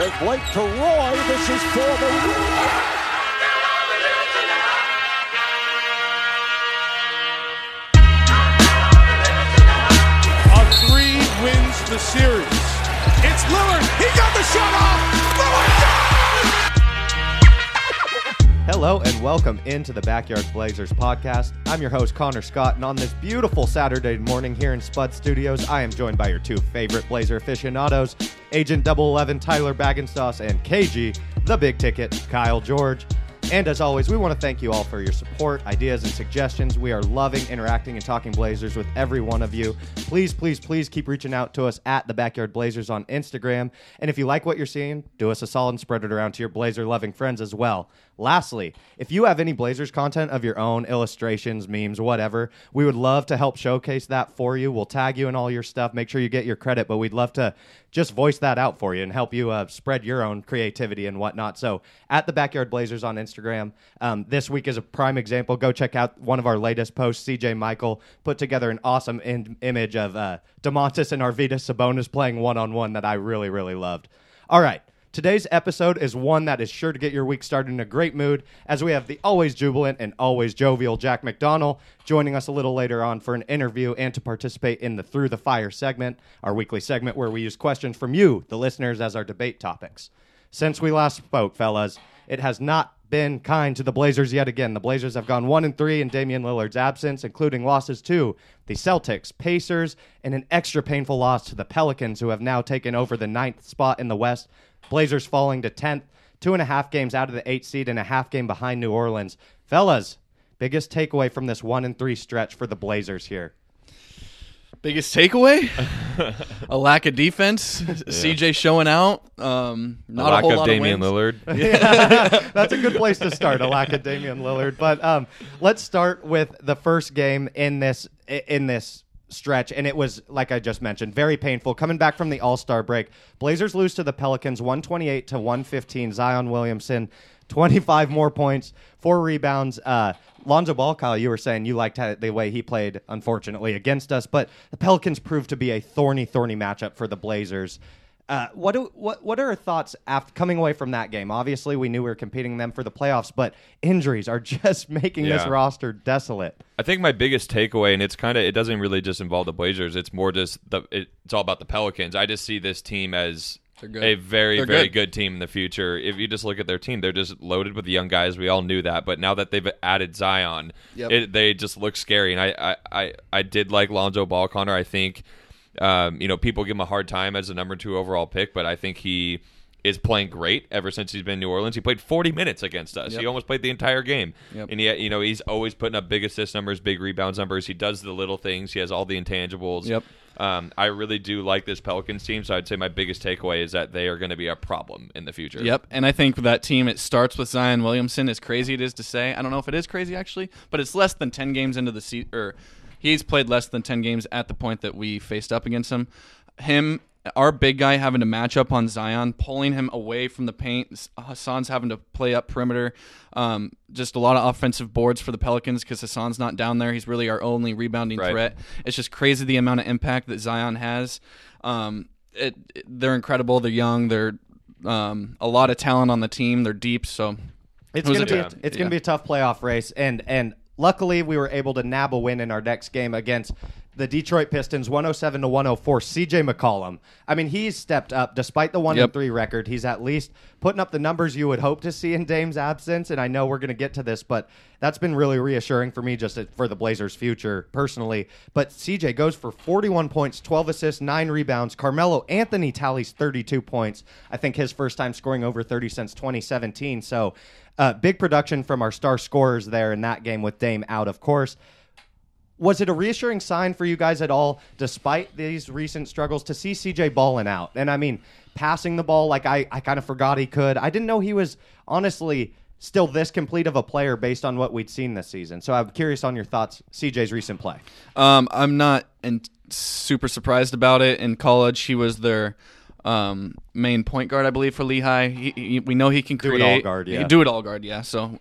Here's Blake to Roy. This is for the win. A three wins the series. It's Lillard. He got the shot off. Lillard got Hello and welcome into the Backyard Blazers podcast. I'm your host Connor Scott, and on this beautiful Saturday morning here in Spud Studios, I am joined by your two favorite Blazer aficionados, Agent Double Eleven Tyler Baggenstoss and KG, the Big Ticket Kyle George. And as always, we want to thank you all for your support, ideas, and suggestions. We are loving interacting and talking Blazers with every one of you. Please, please, please keep reaching out to us at the Backyard Blazers on Instagram. And if you like what you're seeing, do us a solid and spread it around to your Blazer loving friends as well. Lastly, if you have any Blazers content of your own, illustrations, memes, whatever, we would love to help showcase that for you. We'll tag you in all your stuff. Make sure you get your credit, but we'd love to just voice that out for you and help you uh, spread your own creativity and whatnot. So, at the Backyard Blazers on Instagram, um, this week is a prime example. Go check out one of our latest posts. CJ Michael put together an awesome in- image of uh, Demontis and Arvydas Sabonis playing one on one that I really, really loved. All right. Today's episode is one that is sure to get your week started in a great mood, as we have the always jubilant and always jovial Jack McDonnell joining us a little later on for an interview and to participate in the Through the Fire segment, our weekly segment where we use questions from you, the listeners, as our debate topics. Since we last spoke, fellas, it has not been kind to the Blazers yet again. The Blazers have gone one and three in Damian Lillard's absence, including losses to the Celtics, Pacers, and an extra painful loss to the Pelicans, who have now taken over the ninth spot in the West. Blazers falling to tenth, two and a half games out of the eight seed, and a half game behind New Orleans. Fellas, biggest takeaway from this one and three stretch for the Blazers here. Biggest takeaway? a lack of defense. CJ showing out. Um, not a lack whole of lot Damian of wins. Lillard. That's a good place to start. A lack of Damian Lillard, but um, let's start with the first game in this in this stretch, and it was like I just mentioned, very painful. Coming back from the All Star break, Blazers lose to the Pelicans, one twenty eight to one fifteen. Zion Williamson, twenty five more points, four rebounds. Uh, Lonzo Ball, Kyle, you were saying you liked how, the way he played, unfortunately, against us, but the Pelicans proved to be a thorny, thorny matchup for the Blazers. Uh, what do what what are our thoughts after coming away from that game? Obviously, we knew we were competing them for the playoffs, but injuries are just making this roster desolate. I think my biggest takeaway, and it's kind of, it doesn't really just involve the Blazers. It's more just the, it, it's all about the Pelicans. I just see this team as a very, They're very good. good. team in the future. If you just look at their team, they're just loaded with young guys. We all knew that, but now that they've added Zion, Yep. it, they just look scary. And I, I, I, I did like Lonzo Ball, Connor. I think, um, you know, people give him a hard time as a number two overall pick, but I think he is playing great ever since he's been in New Orleans. He played 40 minutes against us. Yep. He almost played the entire game. Yep. And he, you know, he's always putting up big assist numbers, big rebounds numbers. He does the little things. He has all the intangibles. Yep. Um, I really do like this Pelicans team, so I'd say my biggest takeaway is that they are going to be a problem in the future. Yep, and I think that team, it starts with Zion Williamson. As crazy it is to say, I don't know if it is crazy actually, but it's less than ten games into the season, or he's played less than ten games at the point that we faced up against him. Him, our big guy, having to match up on Zion, pulling him away from the paint. Hassan's having to play up perimeter. Um, just a lot of offensive boards for the Pelicans because Hassan's not down there. He's really our only rebounding Right. threat. It's just crazy the amount of impact that Zion has. Um, it, it- they're incredible. They're young. They're um, a lot of talent on the team. They're deep. So It's It gonna a be a, tough- it's yeah. gonna be a tough playoff race, and and luckily we were able to nab a win in our next game against the Detroit Pistons, 107 to 104. CJ McCollum. I mean, he's stepped up despite the one and three record. He's at least putting up the numbers you would hope to see in Dame's absence. And I know we're going to get to this, but that's been really reassuring for me just for the Blazers' future personally. But CJ goes for 41 points, 12 assists, nine rebounds. Carmelo Anthony tallies 32 points. I think his first time scoring over 30 since 2017. So. Uh, big production from our star scorers there in that game with Dame out, of course was it a reassuring sign for you guys at all, despite these recent struggles, to see CJ balling out? And I mean, passing the ball like I, I kind of forgot he could. I didn't know he was honestly still this complete of a player based on what we'd seen this season. So I'm curious on your thoughts, CJ's recent play. Um, I'm not in, super surprised about it. In college, he was their um, main point guard, I believe, for Lehigh. He, he, we know he can create. Do it all guard, yeah. can do it all guard, yeah. So,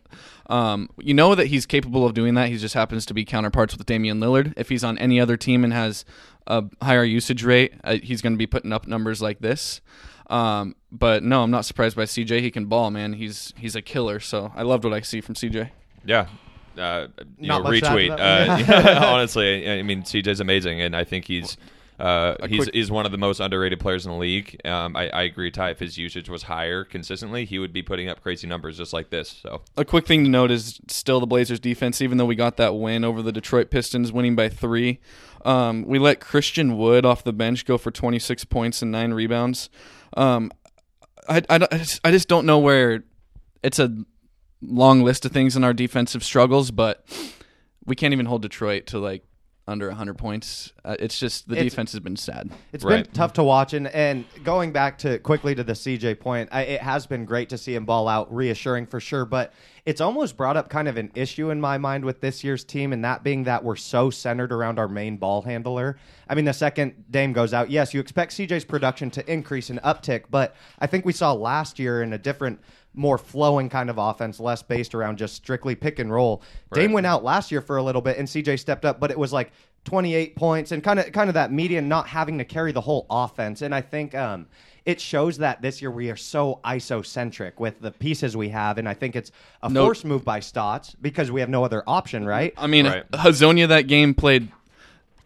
um, you know that he's capable of doing that. He just happens to be counterparts with Damian Lillard. If he's on any other team and has a higher usage rate, uh, he's going to be putting up numbers like this. Um, but no, I'm not surprised by CJ. He can ball, man. He's he's a killer. So I loved what I see from CJ. Yeah. Uh, you Not know, much to add to retweet. Uh, yeah, honestly, I I mean, CJ's amazing, and I think he's uh, he's quick- he's one of the most underrated players in the league. Um, I, I agree, Ty. If his usage was higher consistently, he would be putting up crazy numbers just like this. So A quick thing to note is still the Blazers defense, even though we got that win over the Detroit Pistons, winning by three. Um, we let Christian Wood off the bench go for 26 points and nine rebounds. Um, I, I, I just, I just don't know where it's a long list of things in our defensive struggles, but we can't even hold Detroit to like under 100 points. Uh, it's just the It's- defense has been sad. It's Right. been tough to watch, and, and going back to quickly to the CJ point, I, it has been great to see him ball out, reassuring for sure. But it's almost brought up kind of an issue in my mind with this year's team, and that being that we're so centered around our main ball handler. I mean, the second Dame goes out, yes, you expect CJ's production to increase and uptick, but I think we saw last year in a different. More flowing kind of offense, less based around just strictly pick and roll. Dame went out last year for a little bit, and CJ stepped up, but it was like 28 points and kind of kind of that median not having to carry the whole offense and i think um, it shows that this year we are so isocentric with the pieces we have and i think it's a No- forced move by stotts because we have no other option right I mean, Right. Hezonja that game played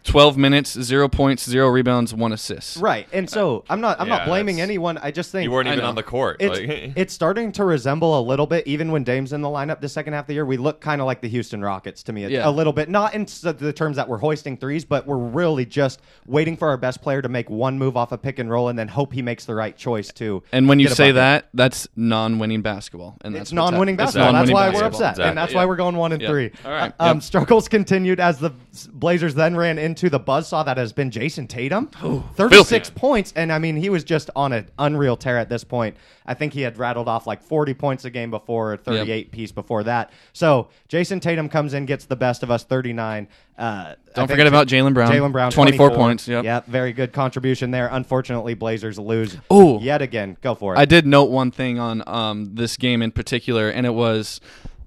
12 minutes, zero points, zero rebounds, one assist. right and so i'm not i'm Yeah, not blaming that's- anyone i just think you weren't I even know. on the court. it's, like, it's starting to resemble a little bit, even when Dame's in the lineup the second half of the year. We look kind of like the Houston Rockets to me, a, Yeah. a little bit. Not in s- the terms that we're hoisting threes, but we're really just waiting for our best player to make one move off a pick and roll and then hope he makes the right choice to. And when you get a say bucket. that, that's non-winning basketball, and that's It's what's non-winning hap- it's basketball. That's non-winning why basketball. we're upset, Exactly, and that's yeah. why we're going one and Yeah. three. All right, Uh, Um, yep. struggles continued as the Blazers then ran into the buzzsaw that has been Jayson Tatum. Oh, Thirty-six filthy. points, and I mean he was just on an unreal tear at this point. I think he had rattled off like forty points a game before, a thirty-eight piece before that. So Jayson Tatum comes in, gets the best of us, thirty-nine. Uh, Don't forget about Jaylen Brown. Jaylen Brown, 24 24 points, yep. very good contribution there. Unfortunately, Blazers lose. Ooh. yet again. Go for it. I did note one thing on um, this game in particular, and it was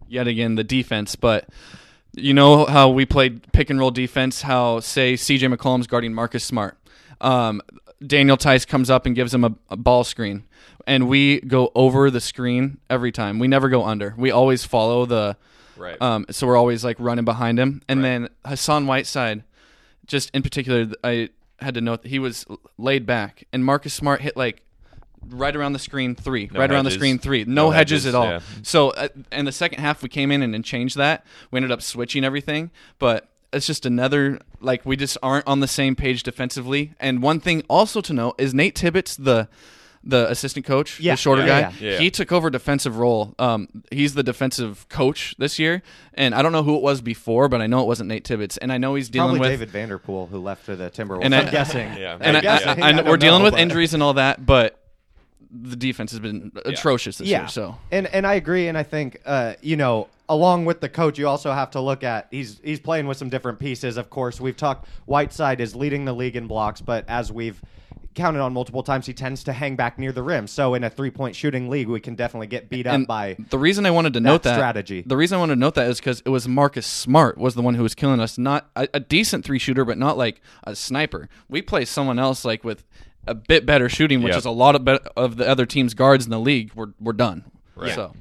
yet again the defense. But you know how we played pick and roll defense. How say CJ McCollum's guarding Marcus Smart. Um, Daniel Theis comes up and gives him a, a ball screen, and we go over the screen every time. We never go under. We always follow the. Right. Um, so we're always like running behind him, and then Hassan Whiteside, just in particular, I had to note that he was laid back, and Marcus Smart hit like right around the screen three, No right around the screen three, no, No hedges, hedges, at all. yeah. So, uh, in the second half, we came in and, and changed that. We ended up switching everything, but it's just another like we just aren't on the same page defensively. And one thing also to note is Nate Tibbetts, the the assistant coach, Yeah, the shorter yeah, guy. yeah. Yeah. He took over defensive role. Um, he's the defensive coach this year, and I don't know who it was before, but I know it wasn't Nate Tibbetts, and I know he's dealing Probably with David Vanterpool, who left for the Timberwolves. And I'm guessing. Yeah. and I'm I, guessing. I, I, I don't we're dealing know, with but- injuries and all that, but the defense has been atrocious this yeah. year. So and and I agree, and I think uh, you know, along with the coach, you also have to look at he's he's playing with some different pieces. Of course, we've talked Whiteside is leading the league in blocks, but as we've counted on multiple times, he tends to hang back near the rim. So in a three point shooting league, we can definitely get beat up and by. the reason I wanted to note that strategy. The reason I wanted to note that is because it was Marcus Smart was the one who was killing us, not a, a decent three shooter, but not like a sniper. We play someone else like with a bit better shooting, which Yep. is a lot of be- of the other team's guards in the league. We're we're done. Right. So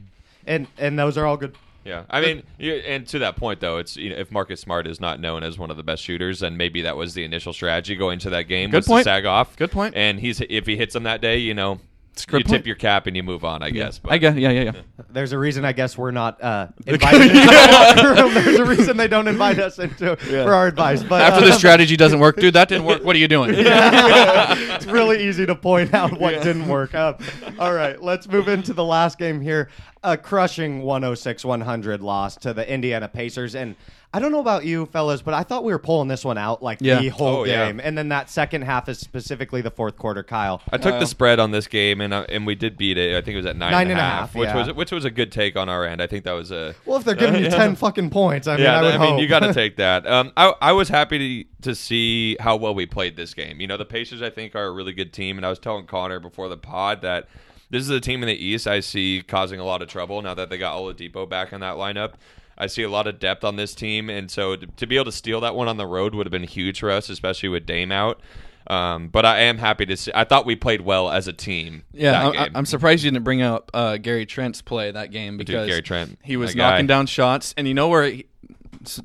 And and those are all good. Yeah, I mean, and to that point though, it's you know if Marcus Smart is not known as one of the best shooters, then maybe that was the initial strategy going to that game. Good was point. To sag off. Good point. And he's if he hits them that day, you know, you point. tip your cap and you move on. I guess. But I guess yeah yeah yeah. There's a reason I guess we're not uh, invited into the locker room. There's a reason they don't invite us into for our advice. But After uh, this strategy doesn't work, dude, that didn't work. What are you doing? it's really easy to point out what didn't work out. All right, let's move into the last game here. A crushing 106 100 loss to the Indiana Pacers. And I don't know about you fellas, but I thought we were pulling this one out like Yeah. the whole Oh, yeah. game, and then that second half is specifically the fourth quarter. Kyle, I took the spread on this game and uh, and we did beat it. I think it was at nine, Nine and and a a half, half, which yeah. was which was a good take on our end. I think that was a well, if they're giving you ten fucking points, I mean, yeah. I would I mean, hope. you got to take that. Um, I I was happy to to see how well we played this game. You know, the Pacers I think are a really good team, and I was telling Connor before the pod that. This is a team in the East I see causing a lot of trouble now that they got Oladipo back in that lineup. I see a lot of depth on this team, and so to, to be able to steal that one on the road would have been huge for us, especially with Dame out. Um, but I am happy to see. I thought we played well as a team. Yeah, that I. I'm surprised you didn't bring up uh, Gary Trent's play that game because Gary Trent, he was that guy. knocking down shots, and you know where he,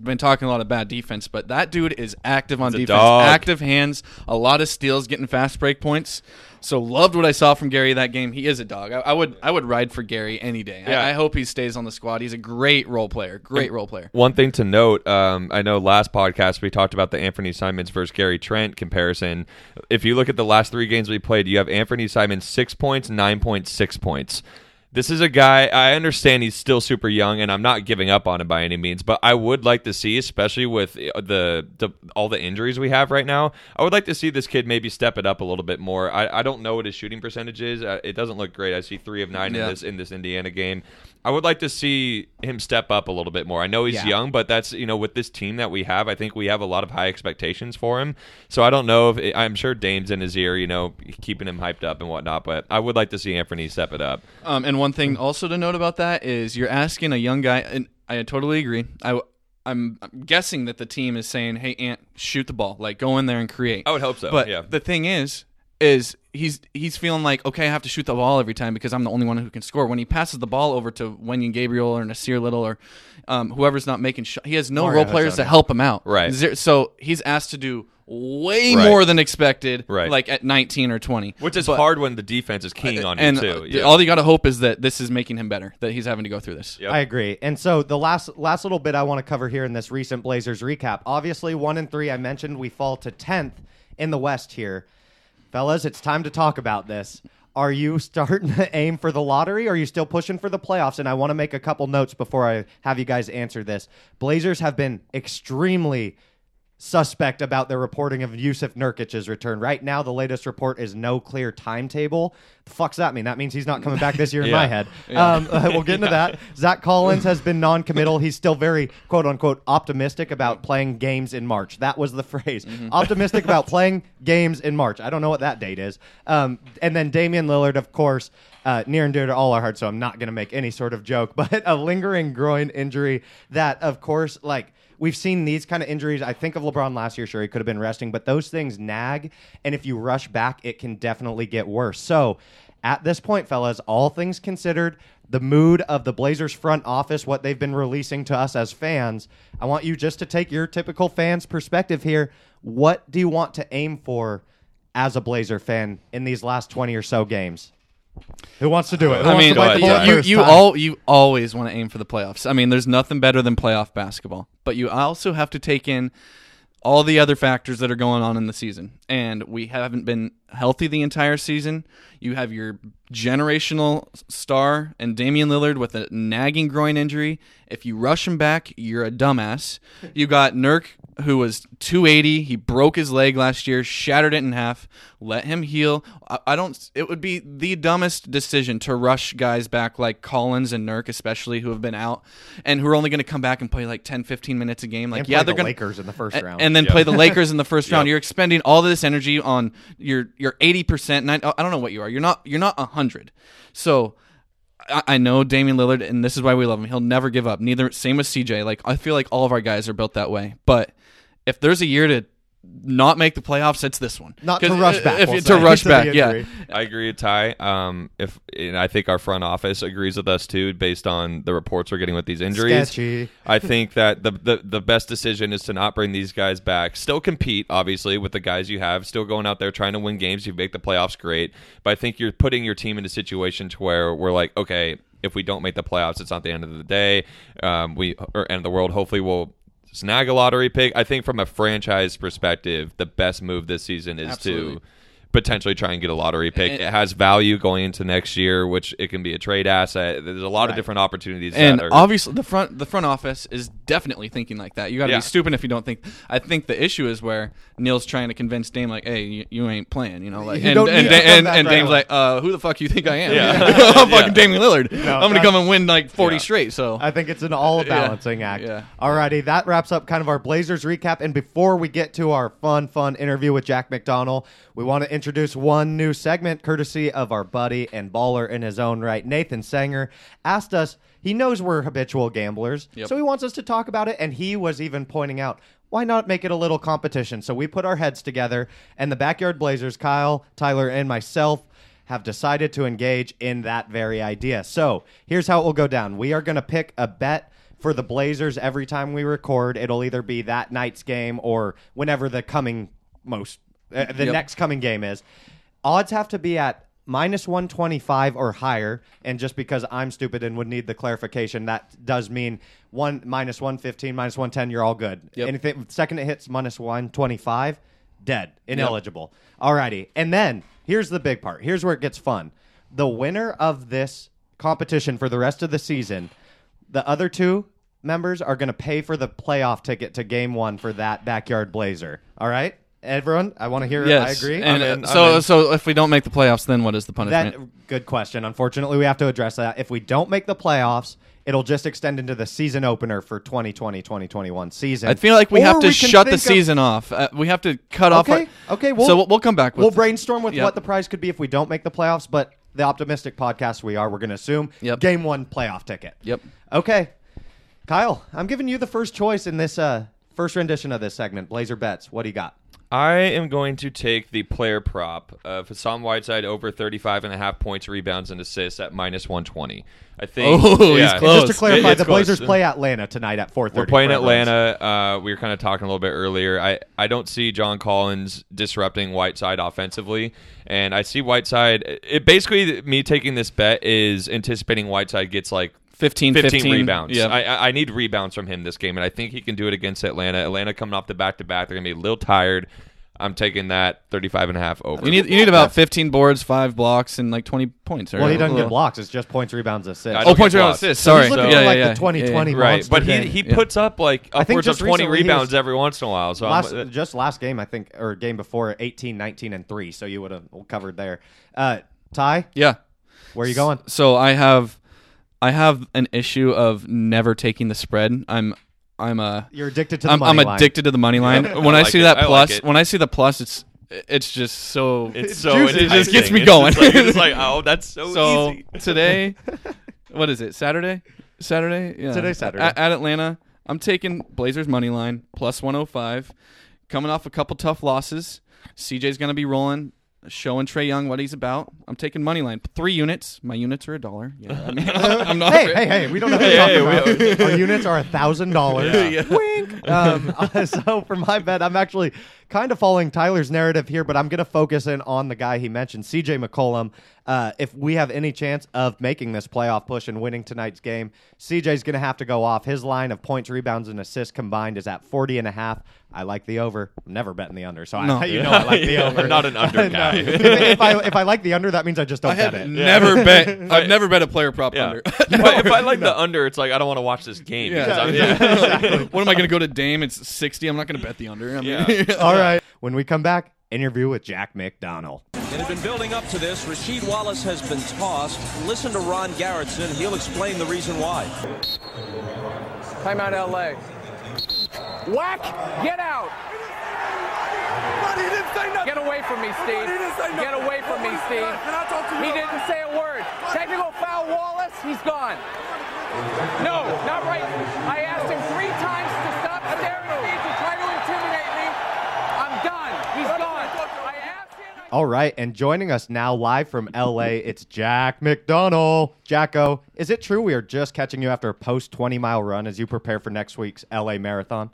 been talking a lot of bad defense, but that dude is active on He's defense, active hands, a lot of steals, getting fast break points. So loved what I saw from Gary that game. He is a dog. I, I would I would ride for Gary any day. Yeah. I, I hope he stays on the squad. He's a great role player. Great role player. One thing to note, um, I know last podcast we talked about the Anthony Simons versus Gary Trent comparison. If you look at the last three games we played, you have Anthony Simons six points, nine points, six points. This is a guy. I understand he's still super young, and I'm not giving up on him by any means. But I would like to see, especially with the, the all the injuries we have right now, I would like to see this kid maybe step it up a little bit more. I, I don't know what his shooting percentage is. Uh, it doesn't look great. I see three of nine Yeah. in this in this Indiana game. I would like to see him step up a little bit more. I know he's Yeah. young, but that's you know with this team that we have, I think we have a lot of high expectations for him. So I don't know if I'm sure Dame's in his ear, you know, keeping him hyped up and whatnot. But I would like to see Anthony step it up. Um, and one thing hmm. also to note about that is you're asking a young guy, and I totally agree. I, I'm, I'm guessing that the team is saying, "Hey, Ant, shoot the ball, like go in there and create." I would hope so. But yeah. the thing is, is he's he's feeling like, okay, I have to shoot the ball every time because I'm the only one who can score. When he passes the ball over to Wenyen Gabriel or Nassir Little or um, whoever's not making shot, he has no Or role players to help him out. Right. Zero- so he's asked to do way Right. more than expected. Right. Like at 19 or 20, Which is But- hard when the defense is keying on and you uh, too. Yeah. all you got to hope is that this is making him better. That he's having to go through this. Yep. I agree. And so the last last little bit I want to cover here in this recent Blazers recap. Obviously, one and three. I mentioned we fall to tenth in the West here, fellas. It's time to talk about this. Are you starting to aim for the lottery? Or are you still pushing for the playoffs? And I want to make a couple notes before I have you guys answer this. Blazers have been extremely suspect about their reporting of Jusuf Nurkic's return. Right now, the latest report is no clear timetable. The fuck's that mean? That means he's not coming back this year in my Yeah. head. Um, we'll get into that. Zach Collins has been non-committal. He's still very quote unquote optimistic about playing games in March. That was the phrase. Optimistic about playing games in March. I don't know what that date is. Um, and then Damian Lillard, of course, uh, near and dear to all our hearts. So I'm not going to make any sort of joke, but a lingering groin injury that, of course, like we've seen these kind of injuries. I think of LeBron last year. Sure, he could have been resting, but those things nag, and if you rush back, it can definitely get worse. So, at this point, fellas, all things considered, the mood of the Blazers front office, what they've been releasing to us as fans, I want you just to take your typical fans' perspective here. What do you want to aim for as a Blazer fan in these last twenty or so games? Who wants to do it? Who I wants mean, to bite the bullet you, first you time? all you always want to aim for the playoffs. I mean, there's nothing better than playoff basketball, but you also have to take in all the other factors that are going on in the season. And we haven't been healthy the entire season. You have your generational star and Damian Lillard with a nagging groin injury. If you rush him back, you're a dumbass. You got Nurk who was 280. He broke his leg last year, shattered it in half. Let him heal. I, I don't. It would be the dumbest decision to rush guys back like Collins and Nurk, especially who have been out and who are only going to come back and play like 10, 15 minutes a game. Like, And yeah, they're the going Lakers in the first and, round. and then Yep. play the Lakers in the first round. Yep. You're expending all this energy on your your 80 percent. I don't know what you are. You're not. You're not hundred. So. I I know Damian Lillard, and this is why we love him. He'll never give up. Neither, same with CJ. Like I feel like all of our guys are built that way. But if there's a year to not make the playoffs, it's this one. Not to rush back, If, we'll to say, rush back, yeah. I agree with Ty. Um, if and I think our front office agrees with us too, based on the reports we're getting with these injuries. Sketchy. I think that the, the the best decision is to not bring these guys back. Still compete, obviously, with the guys you have. Still going out there trying to win games. You make the playoffs, great. But I think you're putting your team into situations where we're like, okay, if we don't make the playoffs, it's not the end of the day. Um, we or end of the world. Hopefully, we'll snag a lottery pick. I think from a franchise perspective, the best move this season is Absolutely. to potentially try and get a lottery pick. And- it has value going into next year, which it can be a trade asset. There's a lot of different opportunities. And that are, obviously, the front the front office is definitely thinking like that. You got to Yeah. be stupid if you don't think. I think the issue is where Neil's trying to convince Dame like, "Hey, you, you ain't playing," you know, like, You and don't and, need to come and, and right Dame's away. like, uh, "Who the fuck you think I am? Yeah. I'm fucking Yeah. Damian Lillard. I'm gonna come and win like 40 Yeah. straight." So I think it's an all balancing act. yeah. Alrighty, that wraps up kind of our Blazers recap. And before we get to our fun, fun interview with Jack McDonnell, we want to introduce one new segment courtesy of our buddy and baller in his own right, Nathan Sanger, asked us. He knows we're habitual gamblers, Yep. so he wants us to talk about it. And he was even pointing out, why not make it a little competition? So we put our heads together, and the Backyard Blazers, Kyle, Tyler, and myself, have decided to engage in that very idea. So here's how it will go down. We are going to pick a bet for the Blazers every time we record. It'll either be that night's game or whenever the coming most uh, the Yep. next coming game is. Odds have to be at minus 125 or higher and just because i'm stupid and would need the clarification that does mean one minus 115 minus 110 you're all good. Yep. anything second it hits minus 125 dead ineligible. Alrighty and then here's the big part here's where it gets fun. The winner of this competition for the rest of the season the other two members are going to pay for the playoff ticket to game one for that backyard blazer all right everyone i want to hear yes, i agree And I'm in, uh, I'm so in. so if we don't make the playoffs, then what is the punishment? that good question. Unfortunately, we have to address that. If we don't make the playoffs, it'll just extend into the season opener for 2020-2021 season. I feel like we Or have to can shut the of- season off. Uh, we have to cut off. Okay, our- okay, we'll- so we'll, we'll come back with. We'll brainstorm with Yep. what the prize could be if we don't make the playoffs, but the optimistic podcast we are, we're going to assume Yep. game 1 playoff ticket. Yep. Okay. Kyle, I'm giving you the first choice in this uh, first rendition of this segment, Blazer Bets. What do you got? I am going to take the player prop of Hassan Whiteside over 35 and a half points, rebounds, and assists at minus 120. I think. Oh, he's close. Just to clarify, It's the close. Blazers play Atlanta tonight at 4:30. We're playing Atlanta. Uh, we were kind of talking a little bit earlier. I, I don't see John Collins disrupting Whiteside offensively, and I see Whiteside. It basically me taking this bet is anticipating Whiteside gets like 15, 15, 15 rebounds. yeah. I, I I need rebounds from him this game, and I think he can do it against Atlanta. Atlanta coming off the back to back, they're gonna be a little tired. I'm taking that 35 and a half over. You need you need about 15 boards, five blocks, and like 20 points. Well, he doesn't get get blocks. It's just points, rebounds, assists. I Oh, points, rebounds, blocks. assists. Sorry. he's looking yeah, at yeah, like yeah. the 2020 Yeah, right, but he game. he Yeah. puts up like I think upwards of just 20 rebounds every once in a while. So last, I'm, just last game, I think, or game before, 18, 19, and 3. So you would have covered there. Uh, Ty, Yeah. where are you going? So I have I have an issue of never taking the spread. I'm I'm a You're addicted to the I'm, money I'm line. addicted to the money line. I When I, like see it. that I like plus, it. when I see the plus, it's it's just so it's It's so juicy. It just gets me going. just like, it's like, oh, that's so, so easy. today, what is it? Saturday, Saturday, yeah. Today's Saturday. At, at Atlanta, I'm taking Blazers money line plus 105. Coming off a couple tough losses, CJ's gonna be rolling, showing Trae Young what he's about. I'm taking money line three units. My units are a dollar. Yeah, I mean, I'm not. Hey, hey, hey! We don't have to Hey, talk hey, about our units are a thousand dollars. Yeah. Wink. Um, so for my bet, I'm actually kind of following Tyler's narrative here, but I'm going to focus in on the guy he mentioned, CJ McCollum. Uh, if we have any chance of making this playoff push and winning tonight's game, CJ's going to have to go off. His line of points, rebounds, and assists combined is at 40 and a half. I like the over. I'm never betting the under, so No. I, you know I like the Yeah, over. not an under No. guy. if, if I if I like the under, that means I just don't I bet it. never bet. I've never bet a player prop Yeah. under. if, I, if I like the under, it's like I don't want to watch this game. Yeah. because I'm- what am I going to go to Dame? It's 60. I'm not going to bet the under. I mean, Yeah. All right. When we come back, interview with Jack McDonnell. It had been building up to this. Rasheed Wallace has been tossed. Listen to Ron Garretson. He'll explain the reason why. Timeout LA. Whack! Get out! Get away from me, Steve. Get away from me, Steve. He didn't say a word. Technical foul, Wallace. He's gone. No, not right. I asked him three times to stop staring at me to try to intimidate me. I'm done. He's gone. I asked him. I- All right, and joining us now live from LA, it's Jack McDonnell. Jacko, is it true we are just catching you after a post 20 mile run as you prepare for next week's LA Marathon?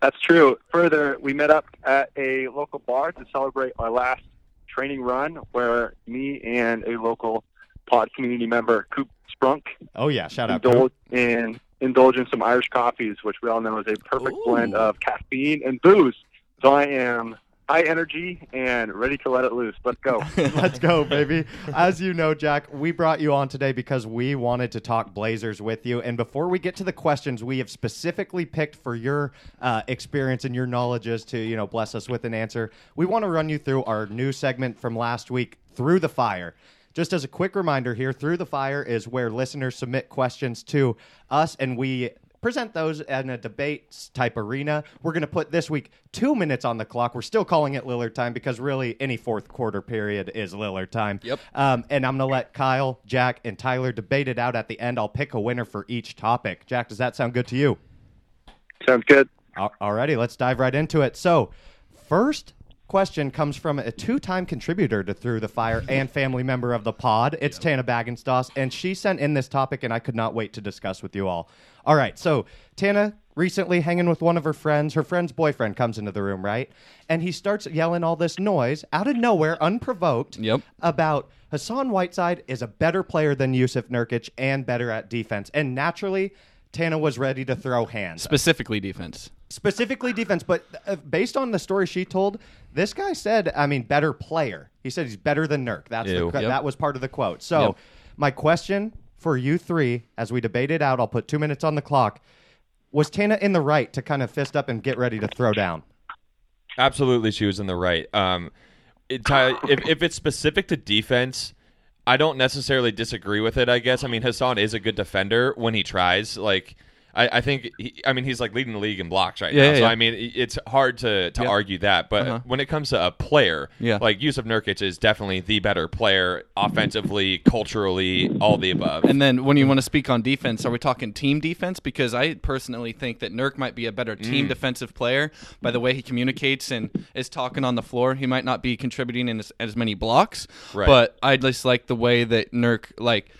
That's true. Further, we met up at a local bar to celebrate our last training run where me and a local pod community member, Coop Sprunk, Oh, yeah, shout out. indulge in indulge in some Irish coffees, which we all know is a perfect Ooh. blend of caffeine and booze. So I am high energy and ready to let it loose. Let's go. Let's go, baby. As you know, Jack, we brought you on today because we wanted to talk Blazers with you. And before we get to the questions, we have specifically picked for your uh, experience and your knowledge knowledges to, you know, bless us with an answer. We want to run you through our new segment from last week, Through the Fire. Just as a quick reminder here, Through the Fire is where listeners submit questions to us and we present those in a debate type arena. We're going to put this week two minutes on the clock. We're still calling it Lillard time because really any fourth quarter period is Lillard time. Yep. Um, and I'm going to let Kyle, Jack, and Tyler debate it out at the end. I'll pick a winner for each topic. Jack, does that sound good to you? Sounds good. All righty, let's dive right into it. So, first question comes from a two-time contributor to Through the Fire and family member of the pod. It's Tana Baggenstoss, and she sent in this topic, and I could not wait to discuss with you all. All right, so Tana recently hanging with one of her friends. Her friend's boyfriend comes into the room, right? And he starts yelling all this noise out of nowhere, unprovoked, Yep. about Hassan Whiteside is a better player than Jusuf Nurkic and better at defense. And naturally, Tana was ready to throw hands Specifically defense. specifically defense, but uh, based on the story she told, this guy said, I mean, better player. He said he's better than Nurk. That's the, Ew. that was part of the quote. So, Yep. my question for you three, as we debate it out, I'll put two minutes on the clock. Was Tana in the right to kind of fist up and get ready to throw down? Absolutely, she was in the right. Um, it, Ty- if if it's specific to defense, I don't necessarily disagree with it. I guess I mean Hassan is a good defender when he tries. Like I, I think he, I mean he's like leading the league in blocks right Yeah, now. yeah, so yeah. I mean it's hard to to argue that. But Uh-huh. when it comes to a player, Yeah. like Jusuf Nurkic is definitely the better player offensively, culturally, all the above. And then when you want to speak on defense, are we talking team defense? Because I personally think that Nurk might be a better Mm. team defensive player by the way he communicates and is talking on the floor. He might not be contributing in as, as many blocks, Right. but I just like the way that Nurk like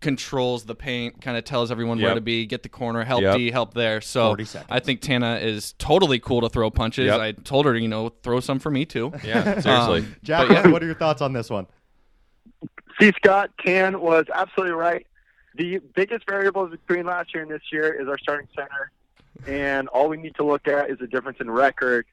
controls the paint, kind of tells everyone where to be, get the corner, help Yep. D, help there. So I think Tana is totally cool to throw punches. Yep. I told her, you know, throw some for me too. yeah, seriously. Um, Jack, yeah. what are your thoughts on this one? See, Scott Tan was absolutely right. The biggest variables between last year and this year is our starting center, and all we need to look at is the difference in record.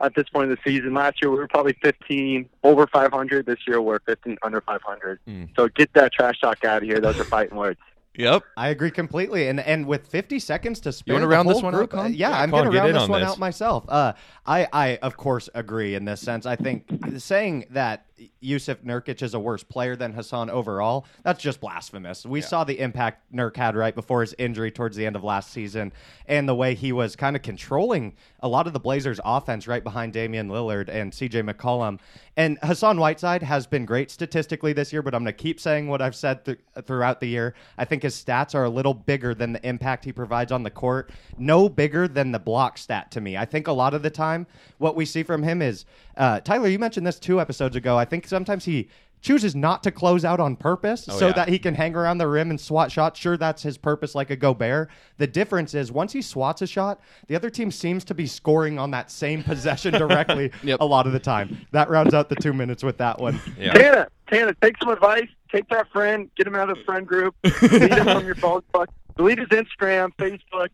At this point in the season, last year we were probably 15 over 500. This year we're 15 under 500. Mm. So get that trash talk out of here. Those are fighting words. Yep. I agree completely, and and with 50 seconds to spare, wanna round this one group, Con? uh, yeah, Yeah, I'm going to round this on one this. out myself. Uh, I I of course agree in this sense. I think saying that Jusuf Nurkic is a worse player than Hassan overall, that's just blasphemous. We saw the impact Nurk had right before his injury towards the end of last season, and the way he was kind of controlling a lot of the Blazers' offense right behind Damian Lillard and C.J. McCollum. And Hassan Whiteside has been great statistically this year, but I'm going to keep saying what I've said th- throughout the year. I think his stats are a little bigger than the impact he provides on the court. No bigger than the block stat to me. I think a lot of the time what we see from him is uh, Tyler. You mentioned this two episodes ago. I think sometimes he chooses not to close out on purpose oh, so yeah. that he can hang around the rim and swat shots. Sure, that's his purpose, like a Gobert. The difference is once he swats a shot, the other team seems to be scoring on that same possession directly Yep. a lot of the time. That rounds out the two minutes with that one. Yeah. Tana, Tana, take some advice. Take that friend, get him out of the friend group, delete him from your phone book, delete his Instagram, Facebook.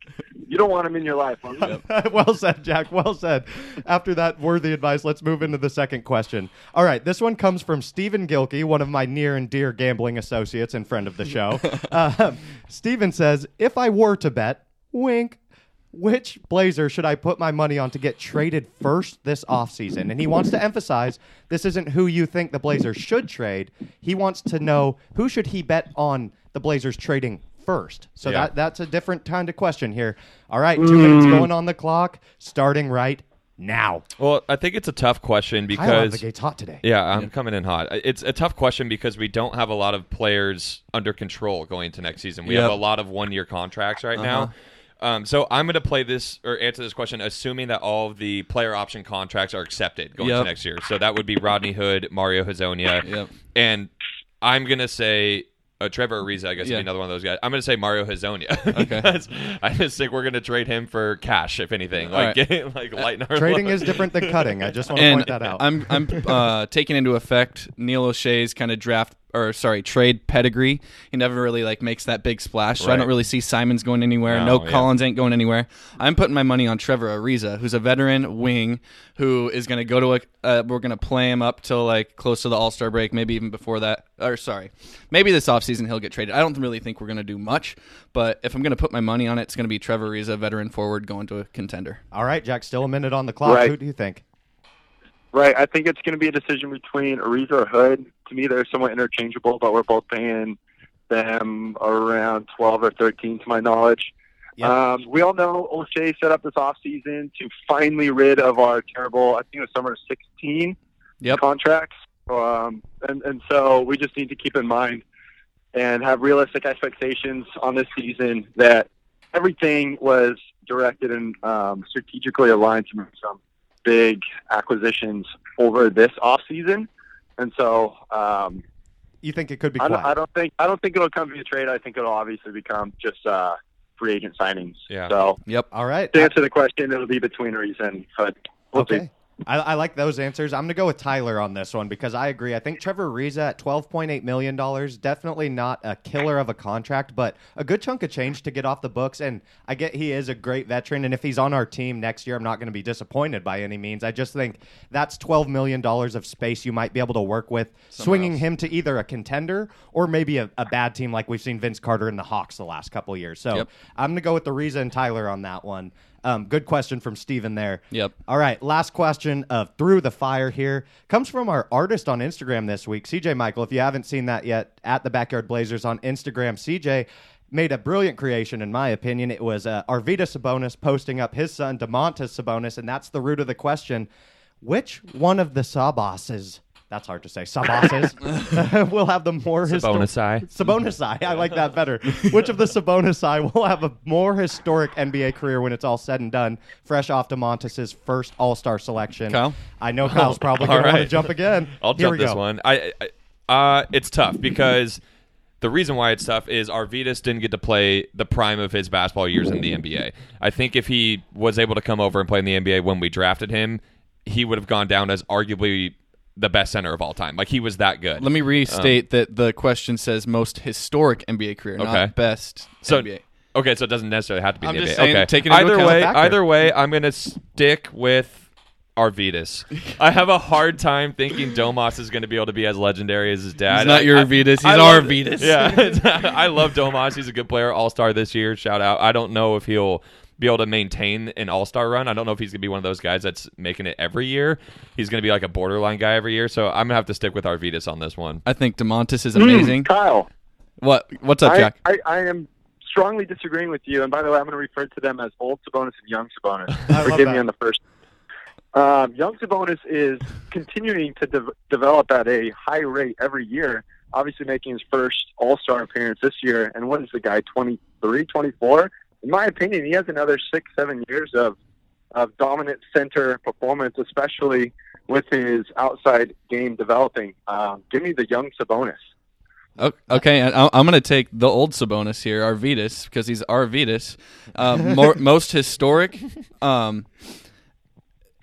You don't want him in your life. well said, Jack. Well said. After that worthy advice, let's move into the second question. All right, this one comes from Stephen Gilkey, one of my near and dear gambling associates and friend of the show. uh, Stephen says, "If I were to bet, wink." Which Blazer should I put my money on to get traded first this offseason? And he wants to emphasize this isn't who you think the Blazers should trade. He wants to know who should he bet on the Blazers trading first. So Yeah. that that's a different kind of question here. All right, two minutes mm. going on the clock, starting right now. Well, I think it's a tough question Kyle out of the because gates hot today. Yeah, I'm coming in hot. Uh, it's a tough question because we don't have a lot of players under control going into next season. We Yep. have a lot of one year contracts right now. Uh-huh. Um, so I'm going to play this or answer this question assuming that all of the player option contracts are accepted going Yep. to next year. So that would be Rodney Hood, Mario Hezonja, Yep. and I'm going to say uh, Trevor Ariza. I guess would Yeah. be another one of those guys. I'm going to say Mario Hazonia. Okay. I just think we're going to trade him for cash, if anything. All Like, right. get, like lighten our Trading load. is different than cutting. I just want to point that out. I'm I'm uh, taking into effect Neil Olshey's kind of draft or sorry, trade pedigree. He never really like makes that big splash. So I don't really see Simons going anywhere. No, No, yeah. Collins ain't going anywhere. I'm putting my money on Trevor Ariza, who's a veteran wing who is going to go to a. Uh, we're going to play him up till like close to the All Star break, maybe even before that. Or sorry, maybe this offseason he'll get traded. I don't really think we're going to do much, but if I'm going to put my money on it, it's going to be Trevor Ariza, veteran forward, going to a contender. All right, Jack, still a minute on the clock. Right. Who do you think? Right. I think it's going to be a decision between Ariza or Hood. To me, they're somewhat interchangeable, but we're both paying them around 12 or 13, to my knowledge. Yep. Um, we all know Olshey set up this offseason to finally rid of our terrible, I think it was summer 16 Yep. contracts. Um, and, and so we just need to keep in mind and have realistic expectations on this season that everything was directed and um, strategically aligned to make some big acquisitions over this off season. And so um, You think it could be I, don't. I don't think I don't think it'll come via trade. I think it'll obviously become just uh, free agent signings. Yeah. So Yep. All right. to answer the question, it'll be between Reese and Hood. We'll see. I, I like those answers. I'm going to go with Tyler on this one because I agree. I think Trevor Ariza at $12.8 million, definitely not a killer of a contract, but a good chunk of change to get off the books. And I get he is a great veteran. And if he's on our team next year, I'm not going to be disappointed by any means. I just think that's $12 million of space you might be able to work with, swinging else. him to either a contender or maybe a, a bad team like we've seen Vince Carter and the Hawks the last couple of years. So Yep. I'm going to go with the Ariza and Tyler on that one. Um, good question from Steven there. Yep. All right, last question of Through the Fire here comes from our artist on Instagram this week, CJ Michael. If you haven't seen that yet, at the Backyard Blazers on Instagram, CJ made a brilliant creation, in my opinion. It was uh, Arvita Sabonis posting up his son, DeMontis Sabonis, and that's the root of the question. Which one of the Saboses, that's hard to say, Saboses, will have the more histor- Sabonisai. Sabonisai. I like that better. Which of the Sabonisai will have a more historic NBA career when it's all said and done, fresh off DeMontis' first All Star selection? Kyle? I know Kyle's probably All going to want to jump again. I'll Here jump this go. one. I, I uh, it's tough because the reason why it's tough is Arvydas didn't get to play the prime of his basketball years in the NBA. I think if he was able to come over and play in the NBA when we drafted him, he would have gone down as arguably the best center of all time. Like he was that good. Let me um, restate that the question says most historic NBA career, Okay. not best so NBA. okay, so it doesn't necessarily have to be I'm the just NBA. saying, okay, take either way, either way, I'm gonna stick with. Arvydas. I have a hard time thinking Domas is going to be able to be as legendary as his dad. He's not your Arvydas, he's I our Arvydas. Yeah, I love Domas. He's a good player, All Star this year. Shout out. I don't know if he'll be able to maintain an All Star run. I don't know if he's going to be one of those guys that's making it every year. He's going to be like a borderline guy every year. So I'm going to have to stick with Arvydas on this one. I think Demontis is amazing. Kyle, What? What's up, I, Jack? I, I am strongly disagreeing with you. And by the way, I'm going to refer to them as old Sabonis and young Sabonis. Forgive me on the first. Um, young Sabonis is continuing to de- develop at a high rate every year. Obviously, making his first All Star appearance this year. And what is the guy? 23, 24? In my opinion, he has another six, seven years of of dominant center performance, especially with his outside game developing. Um, give me the young Sabonis. Okay, and I- I'm going to take the old Sabonis here, Arvydas, because he's Arvydas. Um, more, most historic. Um,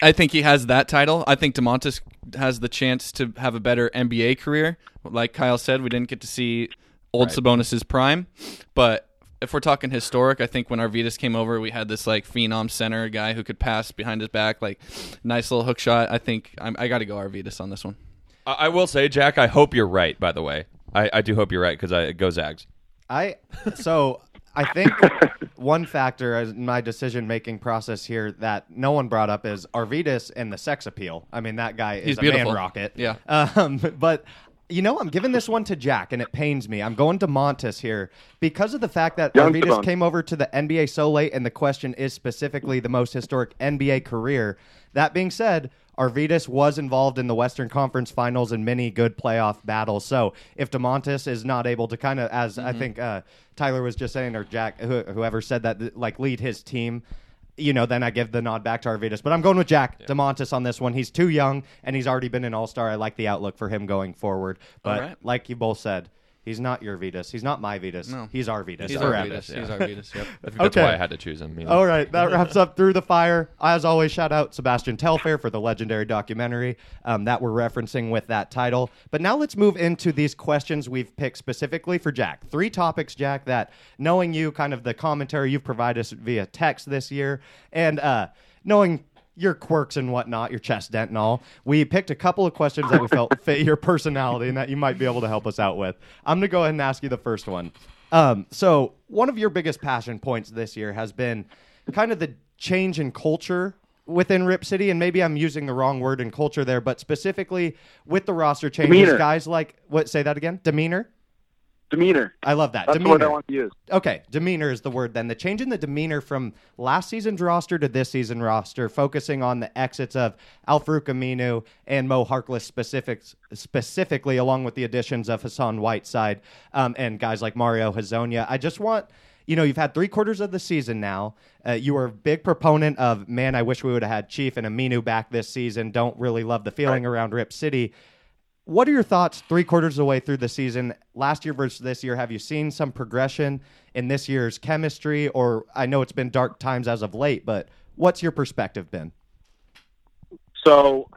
I think he has that title. I think Demontis has the chance to have a better NBA career. Like Kyle said, we didn't get to see old Sabonis's prime, but if we're talking historic, I think when Arvydas came over, we had this like phenom center guy who could pass behind his back, like nice little hook shot. I think I'm, I got to go Arvydas on this one. I, I will say, Jack, I hope you're right, by the way. I, I do hope you're right because I go Zags. I so I think one factor in my decision making process here that no one brought up is Arvydas and the sex appeal. I mean, that guy is He's a beautiful. man rocket. Yeah. Um, but you know, I'm giving this one to Jack, and it pains me. I'm going to Montes here because of the fact that Young Arvydas Sabonis. came over to the NBA so late, and the question is specifically the most historic NBA career. That being said, Arvydas was involved in the Western Conference Finals and many good playoff battles. So if Demontis is not able to kind of, as I think uh, Tyler was just saying, or Jack, who, whoever said that, th- like lead his team, you know, then I give the nod back to Arvydas. But I'm going with Jack Demontis on this one. He's too young and he's already been an All Star. I like the outlook for him going forward. But right. like you both said, He's not your Vitas. He's not my Vitas. No. He's our Vitas. He's our forever. Vitas. He's our Vitas. Yep. That's Okay. why I had to choose him. you know. All right, that wraps up Through the Fire. As always, shout out Sebastian Telfair for the legendary documentary um, that we're referencing with that title. But now let's move into these questions we've picked specifically for Jack. Three topics, Jack, that knowing you, kind of the commentary you've provided us via text this year, and uh, knowing your quirks and whatnot, your chest dent and all, we picked a couple of questions that we felt fit your personality and that you might be able to help us out with. I'm going to go ahead and ask you the first one. Um, so one of your biggest passion points this year has been kind of the change in culture within Rip City, and maybe I'm using the wrong word in culture there, but specifically with the roster changes, Demeanor. guys like what? Say that again. Demeanor. Demeanor. I love that. That's demeanor. what I want to use. Okay, demeanor is the word then. The change in the demeanor from last season's roster to this season roster, focusing on the exits of Al Farouq Aminu and Mo Harkless specifics, specifically, along with the additions of Hassan Whiteside um, and guys like Mario Hezonja. I just want, you know, you've had three quarters of the season now. Uh, you were a big proponent of, man, I wish we would have had Chief and Aminu back this season. Don't really love the feeling around Rip City. What are your thoughts three quarters of the way through the season, last year versus this year? Have you seen some progression in this year's chemistry? Or I know it's been dark times as of late, but what's your perspective been? So,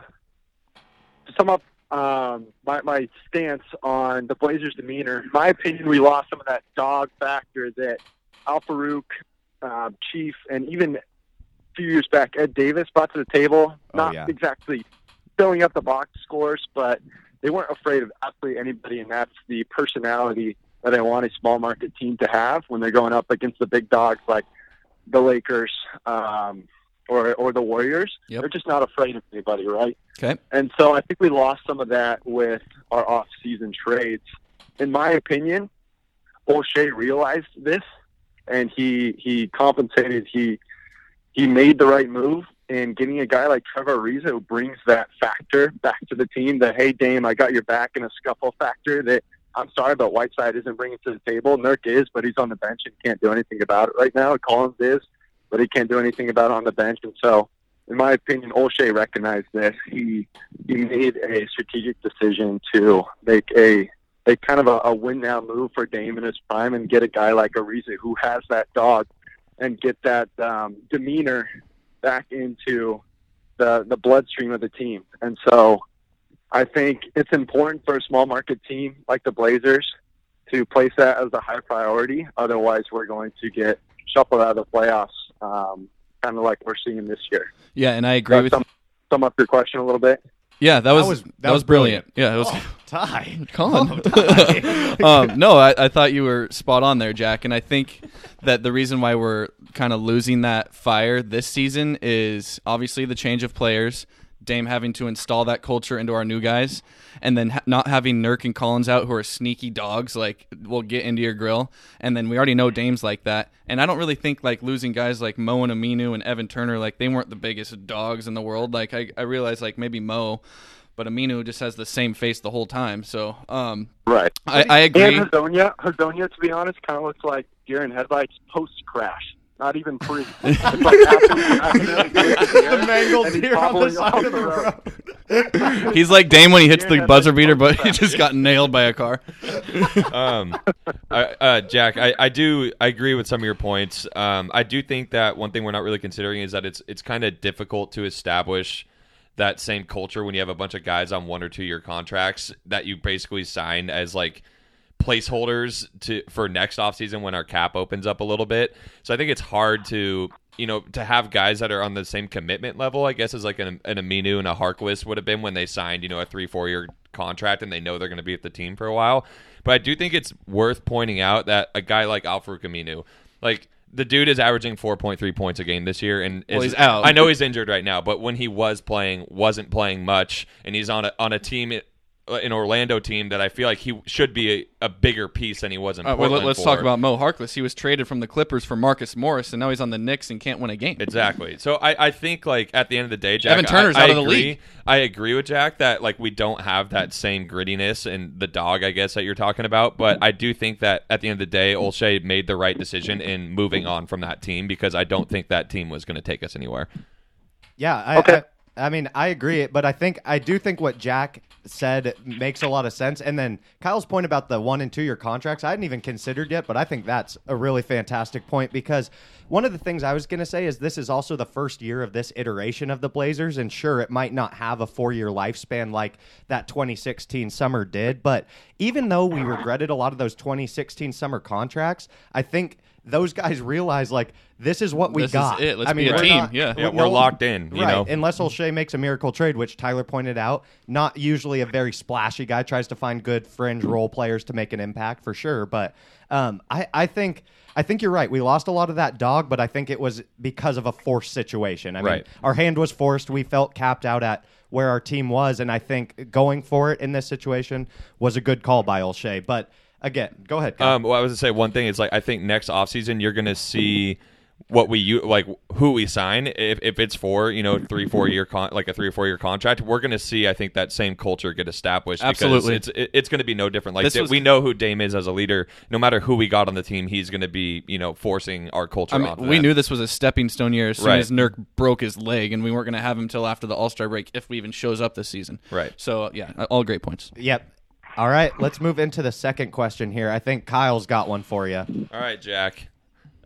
to sum up um, my, my stance on the Blazers' demeanor, in my opinion, we lost some of that dog factor that Al Farouq, uh, Chief, and even a few years back, Ed Davis brought to the table. Oh, Not yeah. exactly filling up the box scores, but they weren't afraid of absolutely anybody, and that's the personality that I want a small market team to have when they're going up against the big dogs like the Lakers um, or or the Warriors. Yep. They're just not afraid of anybody, right? Okay. And so I think we lost some of that with our off-season trades. In my opinion, Olshey realized this, and he he compensated. He he made the right move in getting a guy like Trevor Ariza who brings that factor back to the team. That hey, Dame, I got your back in a scuffle factor. That I'm sorry, but Whiteside isn't bringing to the table. Nurk is, but he's on the bench and can't do anything about it right now. Collins is, but he can't do anything about it on the bench. And so, in my opinion, Olshey recognized this. He he made a strategic decision to make a a kind of a, a win now move for Dame in his prime and get a guy like Ariza who has that dog and get that um, demeanor back into the the bloodstream of the team. And so I think it's important for a small market team like the Blazers to place that as a high priority. Otherwise, we're going to get shuffled out of the playoffs, um, kind of like we're seeing this year. Yeah, and I agree with. that sum, sum up your question a little bit? Yeah, that was was- that, that was, was brilliant. Yeah, it was. Oh, Ty. Colin. Oh, Ty. um, no, I, I thought you were spot on there, Jack. And I think that the reason why we're kind of losing that fire this season is obviously the change of players, Dame having to install that culture into our new guys, and then ha- not having Nurk and Collins out who are sneaky dogs, like will get into your grill. And then we already know Dame's like that. And I don't really think like losing guys like Mo and Aminu and Evan Turner, like they weren't the biggest dogs in the world. Like I, I realize like maybe Mo. But Aminu just has the same face the whole time, so um, Right. I, I agree. And Hezonja, Hezonja, to be honest, kind of looks like deer in headlights post crash. Not even pre. It's like after, after the mangled he's deer on the side of the road. He's like Dame when he hits the buzzer beater, but he just got nailed by a car. um, I, uh, Jack, I, I do I agree with some of your points. Um, I do think that one thing we're not really considering is that it's it's kind of difficult to establish that same culture when you have a bunch of guys on one or two year contracts that you basically sign as like placeholders to for next offseason when our cap opens up a little bit. So I think it's hard to you know to have guys that are on the same commitment level. I guess as like an, an Aminu and a Harkless would have been when they signed you know a three four year contract and they know they're going to be at the team for a while. But I do think it's worth pointing out that a guy like Al-Farouq Aminu, like. The dude is averaging 4.3 points a game this year, and Well, is- he's out. I know he's injured right now, but when he was playing, wasn't playing much, and he's on a on a team, an Orlando team that I feel like he should be a, a bigger piece than he was in Uh, well, Portland. let, us for. talk about Mo Harkless. He was traded from the Clippers for Marcus Morris, and now he's on the Knicks and can't win a game. Exactly. So I, I think like at the end of the day, Jack, Evan Turner's I, I of the agree- league. I agree with Jack that like we don't have that same grittiness and the dog, I guess that you're talking about. But I do think that at the end of the day, Olshey made the right decision in moving on from that team because I don't think that team was going to take us anywhere. Yeah, I, Okay. I mean, I agree, but I think I do think what Jack said makes a lot of sense. And then Kyle's point about the one and two year contracts, I hadn't even considered yet, but I think that's a really fantastic point because one of the things I was going to say is this is also the first year of this iteration of the Blazers, and sure, it might not have a four year lifespan like that 2016 summer did, but even though we regretted a lot of those 2016 summer contracts, I think those guys realize like this is what we This is got. it. Let's I be mean, a we're team. not- Yeah. Yeah, we're locked in, you right? know? Unless Olshey makes a miracle trade, which Tyler pointed out, not usually a very splashy guy. Tries to find good fringe role players to make an impact for sure. But um, I, I think. I think you're right. We lost a lot of that dog, but I think it was because of a forced situation. I mean, Right. our hand was forced. We felt capped out at where our team was, and I think going for it in this situation was a good call by Olshey. But again, go ahead. Kyle. Um, well, I was gonna say one thing is like I think next offseason you're gonna see what we u- like who we sign if, if it's for you know three four year con- like a three or four year contract we're gonna see I think that same culture get established Absolutely. because it's it, it's gonna be no different like This was- we know who Dame is as a leader no matter who we got on the team he's gonna be you know forcing our culture I mean, onto we that. knew this was a stepping stone year as soon Right. as Nurk broke his leg, and we weren't going to have him till after the All Star break if we even shows up this season. Right. So yeah, all great points. yep. All right, let's move into the second question here. I think Kyle's got one for you. All right, Jack.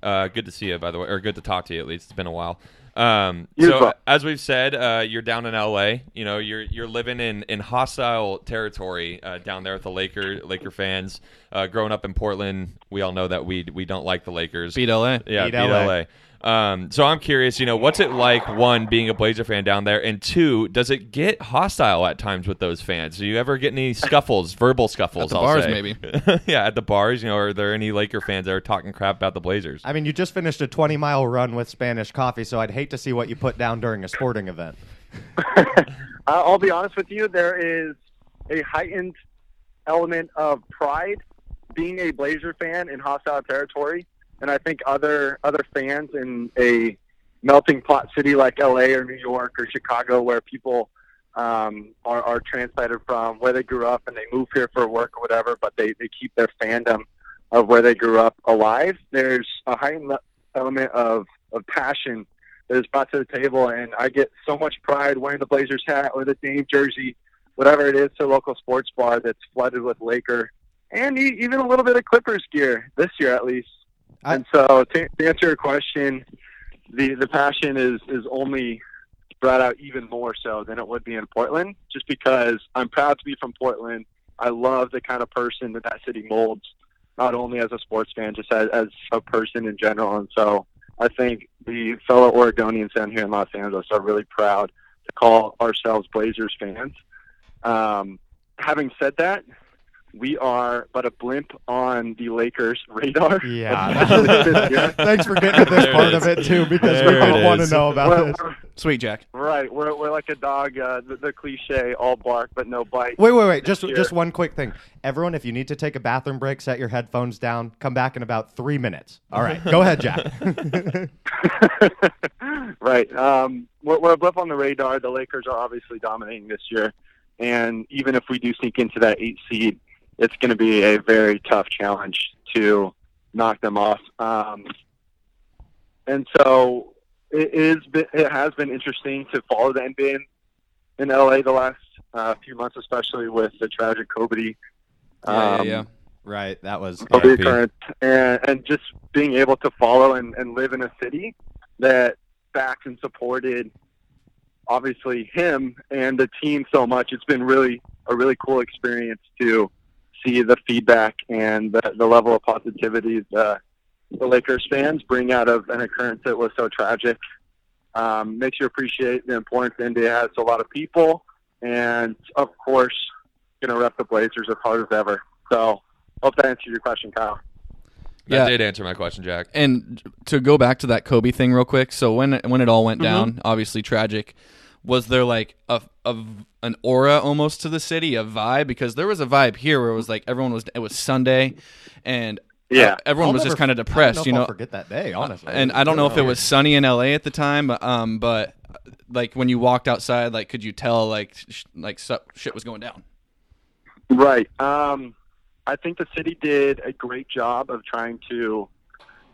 Uh, good to see you, by the way, or good to talk to you. At least it's been a while. Um, so, well. as we've said, uh, you're down in LA. You know, you're you're living in, in hostile territory uh, down there with the Laker Laker fans. Uh, growing up in Portland, we all know that we we don't like the Lakers. Beat LA. yeah, Beat beat, LA. LA. Um, so I'm curious, you know, what's it like? One, being a Blazer fan down there, and two, does it get hostile at times with those fans? Do you ever get any scuffles, verbal scuffles? At the I'll bars, say? maybe. yeah, at the bars. You know, are there any Laker fans that are talking crap about the Blazers? I mean, you just finished a 20 mile run with Spanish coffee, so I'd hate to see what you put down during a sporting event. I'll be honest with you. There is a heightened element of pride being a Blazer fan in hostile territory, and I think other other fans in a melting pot city like LA or New York or Chicago, where people um, are, are translated from where they grew up and they move here for work or whatever, but they, they keep their fandom of where they grew up alive. There's a heightened element of, of passion that is brought to the table, and I get so much pride wearing the Blazers hat or the Dame jersey, whatever it is, to a local sports bar that's flooded with Laker and even a little bit of Clippers gear this year at least. I- and so, to, to answer your question, the the passion is is only brought out even more so than it would be in Portland, just because I'm proud to be from Portland. I love the kind of person that that city molds, not only as a sports fan, just as, as a person in general. And so I think the fellow Oregonians down here in Los Angeles are really proud to call ourselves Blazers fans. Um, having said that, we are but a blimp on the Lakers' radar. especially this year. Thanks for getting to this There part of it too, because There we it all want to know about We're- this. we're- Sweet Jack. Right, we're we're like a dog, uh, the, the cliche, all bark but no bite. Wait, wait, wait! Just, year. just one quick thing. Everyone, if you need to take a bathroom break, set your headphones down. Come back in about three minutes. All right, go ahead, Jack. right, um, we're, we're a blip on the radar. The Lakers are obviously dominating this year, and even if we do sneak into that eight seed, it's going to be a very tough challenge to knock them off. Um, and so it is. It has been interesting to follow the NBA in, in LA the last uh, few months, especially with the tragic Kobe. Yeah, um, yeah, yeah. right, that was. Kobe occurrence, and, and just being able to follow and, and live in a city that backed and supported obviously him and the team so much. It's been really a really cool experience to see the feedback and the, the level of positivity the, the Lakers fans bring out of an occurrence that was so tragic. Um, makes you appreciate the importance the NBA has to a lot of people, and of course, going to rep the Blazers as hard as ever. So, hope that answered your question, Kyle. That Yeah. did answer my question, Jack. And to go back to that Kobe thing real quick. So when when it all went Mm-hmm. down, obviously tragic. Was there like a, a an aura almost to the city, a vibe? Because there was a vibe here where it was like everyone was. It was Sunday, and Yeah. everyone I'll was never- just kind of I don't depressed. know if you I'll know, forget that day, honestly. and I don't know if it was sunny in LA at the time, um, but like when you walked outside, like could you tell like sh- like su- shit was going down? Right. Um, I think the city did a great job of trying to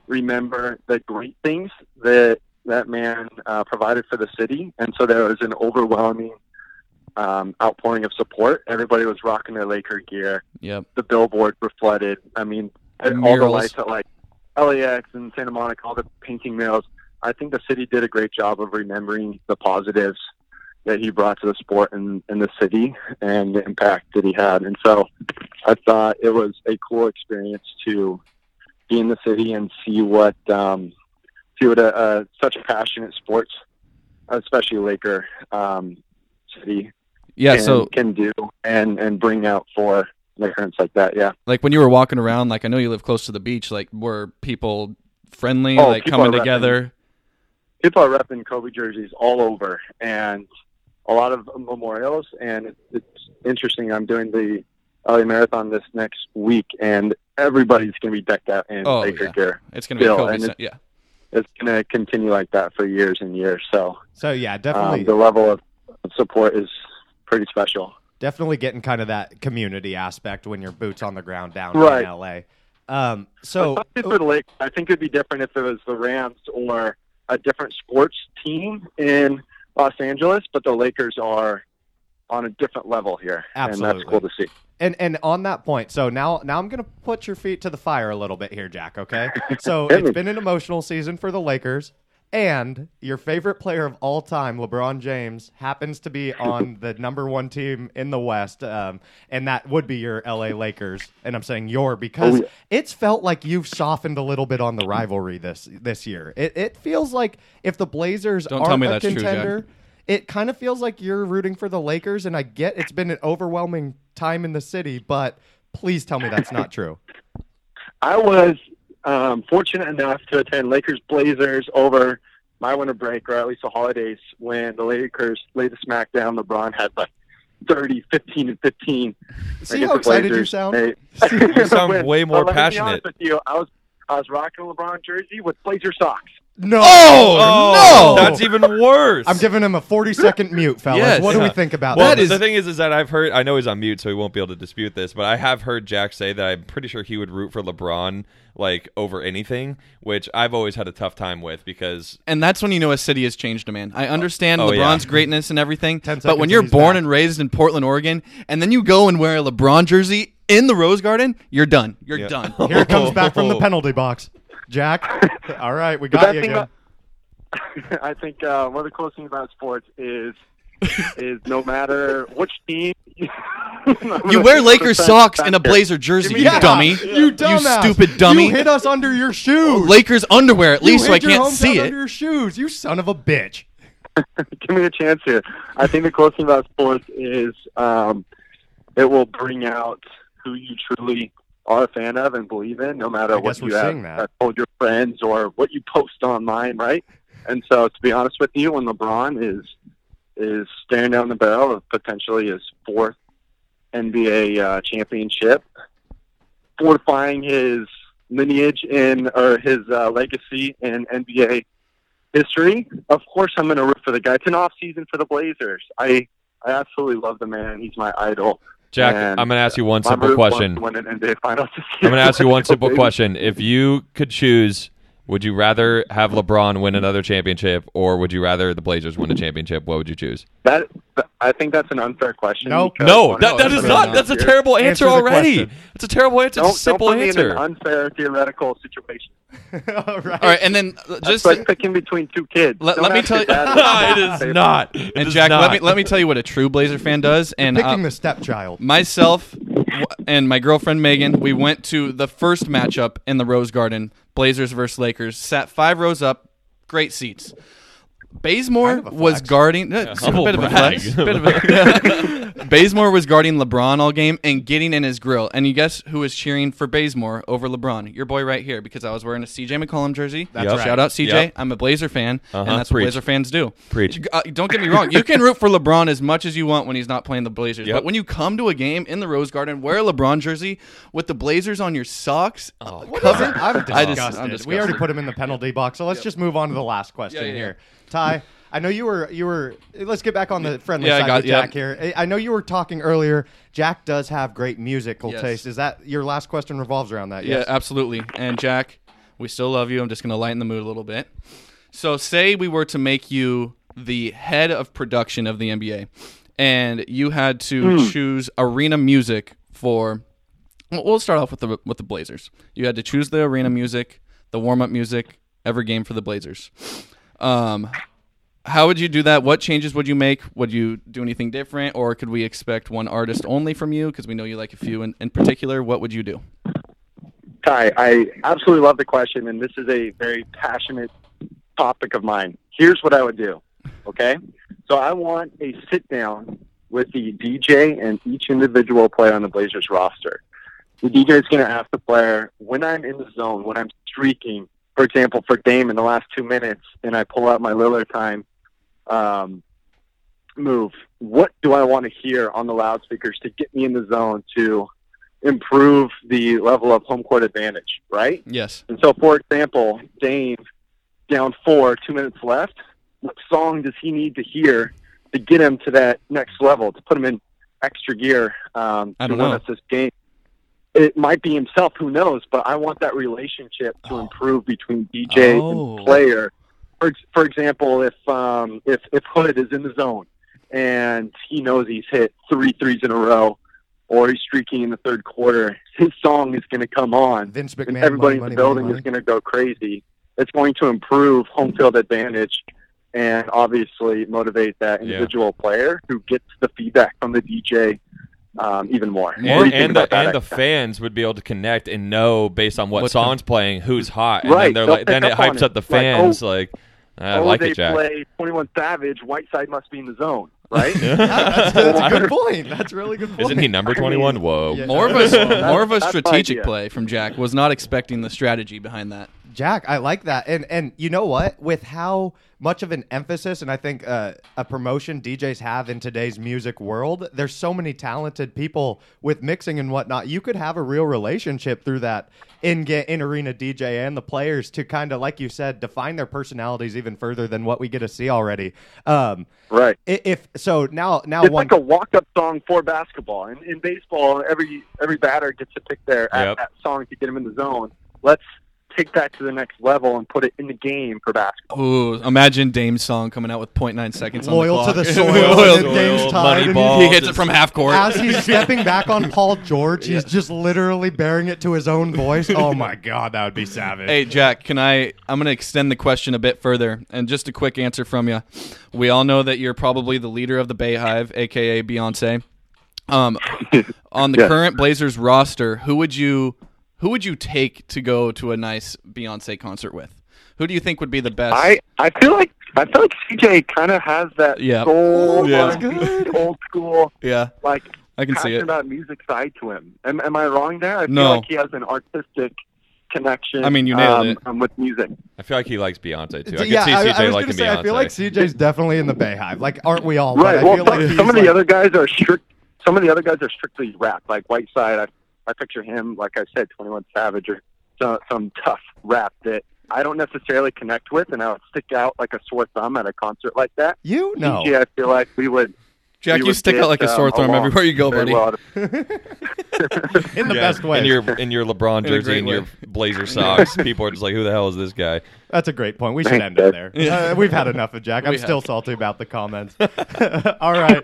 remember the great things that that man uh, provided for the city, and so there was an overwhelming um, outpouring of support. Everybody was rocking their Laker gear. Yep. The billboards were flooded. I mean, all the lights at like LAX and Santa Monica, all the painting murals. I think the city did a great job of remembering the positives that he brought to the sport in, in the city and the impact that he had. And so I thought it was a cool experience to be in the city and see what um, see what a, a such a passionate sports, especially Laker um, city, Yeah. can, So can do and and bring out for Lakerans like that. Yeah. like when you were walking around, like I know you live close to the beach. Like were people friendly, Oh, like people coming are repping. together? people are repping Kobe jerseys all over, and a lot of memorials. And it's, it's interesting. I'm doing the LA Marathon this next week, and everybody's going to be decked out in Oh, Laker yeah. gear. It's gonna be Still, Kobe. and cent- it's- yeah. It's going to continue like that for years and years. So So yeah, um, definitely, the level of support is pretty special. definitely getting kind of that community aspect when you're boots on the ground down Right. in LA. Um, so for the I think it'd be different if it was the Rams or a different sports team in Los Angeles, but the Lakers are on a different level here, and that's cool to see. And and on that point, so now now I'm gonna put your feet to the fire a little bit here, Jack. Okay, so it's been an emotional season for the Lakers, and your favorite player of all time, LeBron James, happens to be on the number one team in the West, um, and that would be your LA Lakers. And I'm saying your because Oh, yeah. it's felt like you've softened a little bit on the rivalry this this year. It it feels like if the Blazers Don't aren't tell me a that's true, Jack. contender it kind of feels like you're rooting for the Lakers, and I get it's been an overwhelming time in the city, but please tell me that's not true. I was um, fortunate enough to attend Lakers Blazers over my winter break, or at least the holidays, when the Lakers laid the smack down. LeBron had like 30, 15, and 15. See against how the excited you sound? They- You sound When- way more but let me be passionate. honest with you, I was I was rocking a LeBron jersey with Blazer socks. No, oh, oh, no, That's even worse. I'm giving him a 40 second mute, fellas. Yes. what do we think about Well, that? is- the thing is, is that I've heard. I know he's on mute, so he won't be able to dispute this. But I have heard Jack say that I'm pretty sure he would root for LeBron like over anything, which I've always had a tough time with because And that's when you know a city has changed a man. I understand Oh, LeBron's yeah. greatness and everything, but when you're born back. and raised in Portland, Oregon, and then you go and wear a LeBron jersey in the Rose Garden, you're done. You're Yeah. done. Here it comes back from the penalty box. Jack, all right, we got you again. about- I think uh, one of the coolest things about sports is is no matter which team You wear Lakers socks and a Blazer jersey, you Yeah, dummy. You dumbass. stupid dummy. You hit us under your shoes. Lakers underwear at You least so I can't see it. under your shoes. You son of a bitch. Give me a chance here. I think the coolest thing about sports is um, it will bring out who you truly are a fan of and believe in, no matter I what you have that. uh, told your friends or what you post online, right? And so, to be honest with you, when LeBron is is staring down the barrel of potentially his fourth NBA uh, championship, fortifying his lineage in or his uh, legacy in NBA history. Of course, I'm going to root for the guy. It's an off season for the Blazers. I I absolutely love the man. He's my idol. Jack, And I'm going to ask you one simple question. to win an NBA Finals this I'm going to ask you one simple question. If you could choose, would you rather have LeBron win another championship, or would you rather the Blazers win a championship? What would you choose? That I think that's an unfair question. Nope. No, one that, of that the is no, not. That's a terrible answer, Answer already. It's a terrible answer. It's a simple don't put me in answer. an unfair theoretical situation. all right. All right, and then uh, That's just like picking between two kids. Let- let me tell you- dad it is not. It and is Jack, not. let me let me tell you what a true Blazer fan does. And Picking uh, the stepchild. myself and my girlfriend Megan, we went to the first matchup in the Rose Garden, Blazers versus Lakers. Sat five rows up, great seats. Bazemore Kind of was flex. guarding a humble bit of a flex, bit of a, Bazemore was guarding LeBron all game and getting in his grill. And you guess who was cheering for Bazemore over LeBron? Your boy right here because I was wearing a CJ McCollum jersey. That's Yep. right. Shout out CJ. Yep. I'm a Blazer fan, Uh-huh. and that's Preach. what Blazer fans do. Preach. Uh, don't get me wrong. You can root for LeBron as much as you want when he's not playing the Blazers. Yep. But when you come to a game in the Rose Garden, wear a LeBron jersey with the Blazers on your socks, Oh, What cover. is it? I'm disgusted. I just- I'm We already put him in the penalty box, so let's just move on to the last question Yeah, yeah, here. Ty, I know you were you were. Let's get back on the friendly Yeah, side got- with Jack yeah. here. I I know you were talking earlier. Jack does have great musical Yes. taste. Is that your last question revolves around that? Yeah, Yes. absolutely. And Jack, we still love you. I'm just going to lighten the mood a little bit. So, say we were to make you the head of production of the NBA, and you had to hmm. choose arena music for. well, We'll start off with the with the Blazers. You had to choose the arena music, the warm up music, every game for the Blazers. Um, how would you do that? What changes would you make? Would you do anything different, or could we expect one artist only from you? Because we know you like a few in, in particular. What would you do? Ty, I absolutely love the question, and this is a very passionate topic of mine. Here's what I would do. Okay, so I want a sit down with the DJ and each individual player on the Blazers roster. The DJ is going to ask the player when I'm in the zone, when I'm streaking. For example, for Dame in the last two minutes, and I pull out my Lillard time um, move. What do I want to hear on the loudspeakers to get me in the zone to improve the level of home court advantage? Right. Yes. And so, for example, Dame down four, two minutes left. What song does he need to hear to get him to that next level, to put him in extra gear um, to don't win us this game? It might be himself, who knows? But I want that relationship to improve between DJ Oh. and player. For, for example, if um, if if Hood is in the zone and he knows he's hit three threes in a row, or he's streaking in the third quarter, his song is going to come on Vince and McMahon. everybody money, in the money, building money, is going to go crazy. It's going to improve home field advantage and obviously motivate that Yeah. individual player who gets the feedback from the DJ um, even more. What do you And, and the and the fans would be able to connect and know based on what What's song's playing who's hot, and Right, then like, then it up on hypes it. up the Like, fans. oh, Like, I oh, like they it, Jack. play 21 Savage, Whiteside must be in the zone, right? that's, that's a good point. That's a really good point. Isn't he number twenty one? Whoa. Yeah. More of a more of a strategic play from Jack. Was not expecting the strategy behind that. Jack, I like that, and and you know what? With how much of an emphasis, and I think uh, a promotion DJs have in today's music world, there's so many talented people with mixing and whatnot. You could have a real relationship through that in in arena DJ and the players to kind of, like you said, define their personalities even further than what we get to see already. Um, right. i- if so, now now It's one like a walk-up song for basketball. In, in baseball, every every batter gets to pick their at, Yep. that song to get them in the zone. Let's take that to the next level and put it in the game for basketball. Ooh, imagine Dame's song coming out with 0.9 seconds loyal on to the the clock. soil, Loyal to- the Soil, tied, money and ball. he hits it from half court. as he's stepping back on Paul George, he's just literally bearing it to his own voice. Oh my god, that would be savage. Hey Jack, can I? I'm going to extend the question a bit further, and just a quick answer from you. We all know that you're probably the leader of the BeyHive, aka Beyonce. Um, on the Yeah. current Blazers roster, who would you who would you take to go to a nice Beyonce concert with? Who do you think would be the best? I, I feel like I feel like CJ kind of has that Yeah. soul, Yeah. R&B, old school, yeah, like I can see passionate it. about music side to him. Am, am I wrong there? I feel No. like he has an artistic connection. I mean, you nailed um, it. um, with music. I feel like he likes Beyonce too. I yeah, can see I, CJ I was liking say, Beyonce. I feel like CJ's definitely in the BeyHive. Like, aren't we all? Right. But I Well, feel some, like some of the like- other guys are strict. Some of the other guys are strictly rap, like Whiteside. I, I picture him, like I said, Twenty One Savage, or some, some tough rap that I don't necessarily connect with, and I would stick out like a sore thumb at a concert like that. you know. CJ, I feel like we would. Jack, we you would stick get, out like a sore um, thumb everywhere you go, very buddy. well. in the Yeah, best way. In your in your LeBron jersey and your. Blazer socks, people are just like, "Who the hell is this guy?" That's a great point. We should Thanks, end it Dad. there. Uh, we've had enough of Jack. I'm We still have. salty about the comments. All right.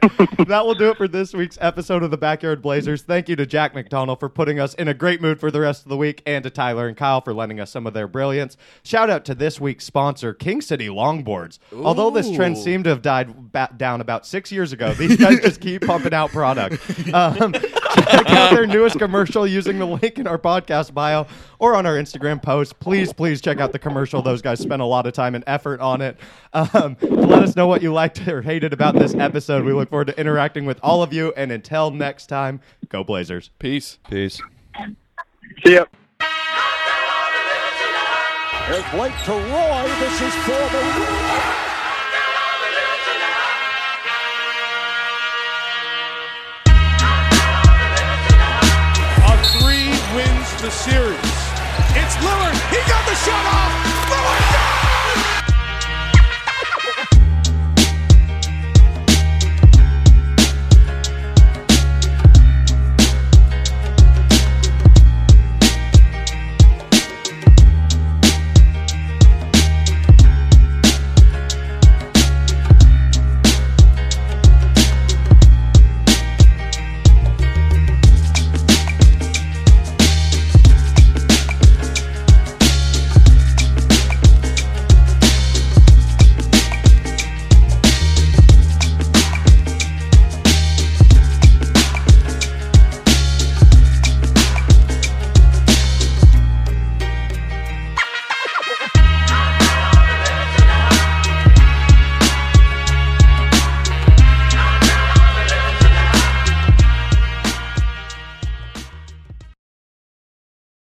that will do it for this week's episode of the Backyard Blazers. Thank you to Jack McDonnell for putting us in a great mood for the rest of the week and to Tyler and Kyle for lending us some of their brilliance. Shout out to this week's sponsor, King City Longboards. Although this trend seemed to have died ba- down about six years ago, these guys just keep pumping out product. Um, check out their newest commercial using the link in our podcast bio or on our Instagram post. Please, please check out the commercial. Those guys spent a lot of time and effort on it. Um, let us know what you liked or hated about this episode. We look forward to interacting with all of you. And until next time, go Blazers. Peace. Peace. See ya. There's Blake to Roy. This is for the the series. It's Lillard. He got the shot off. Lillard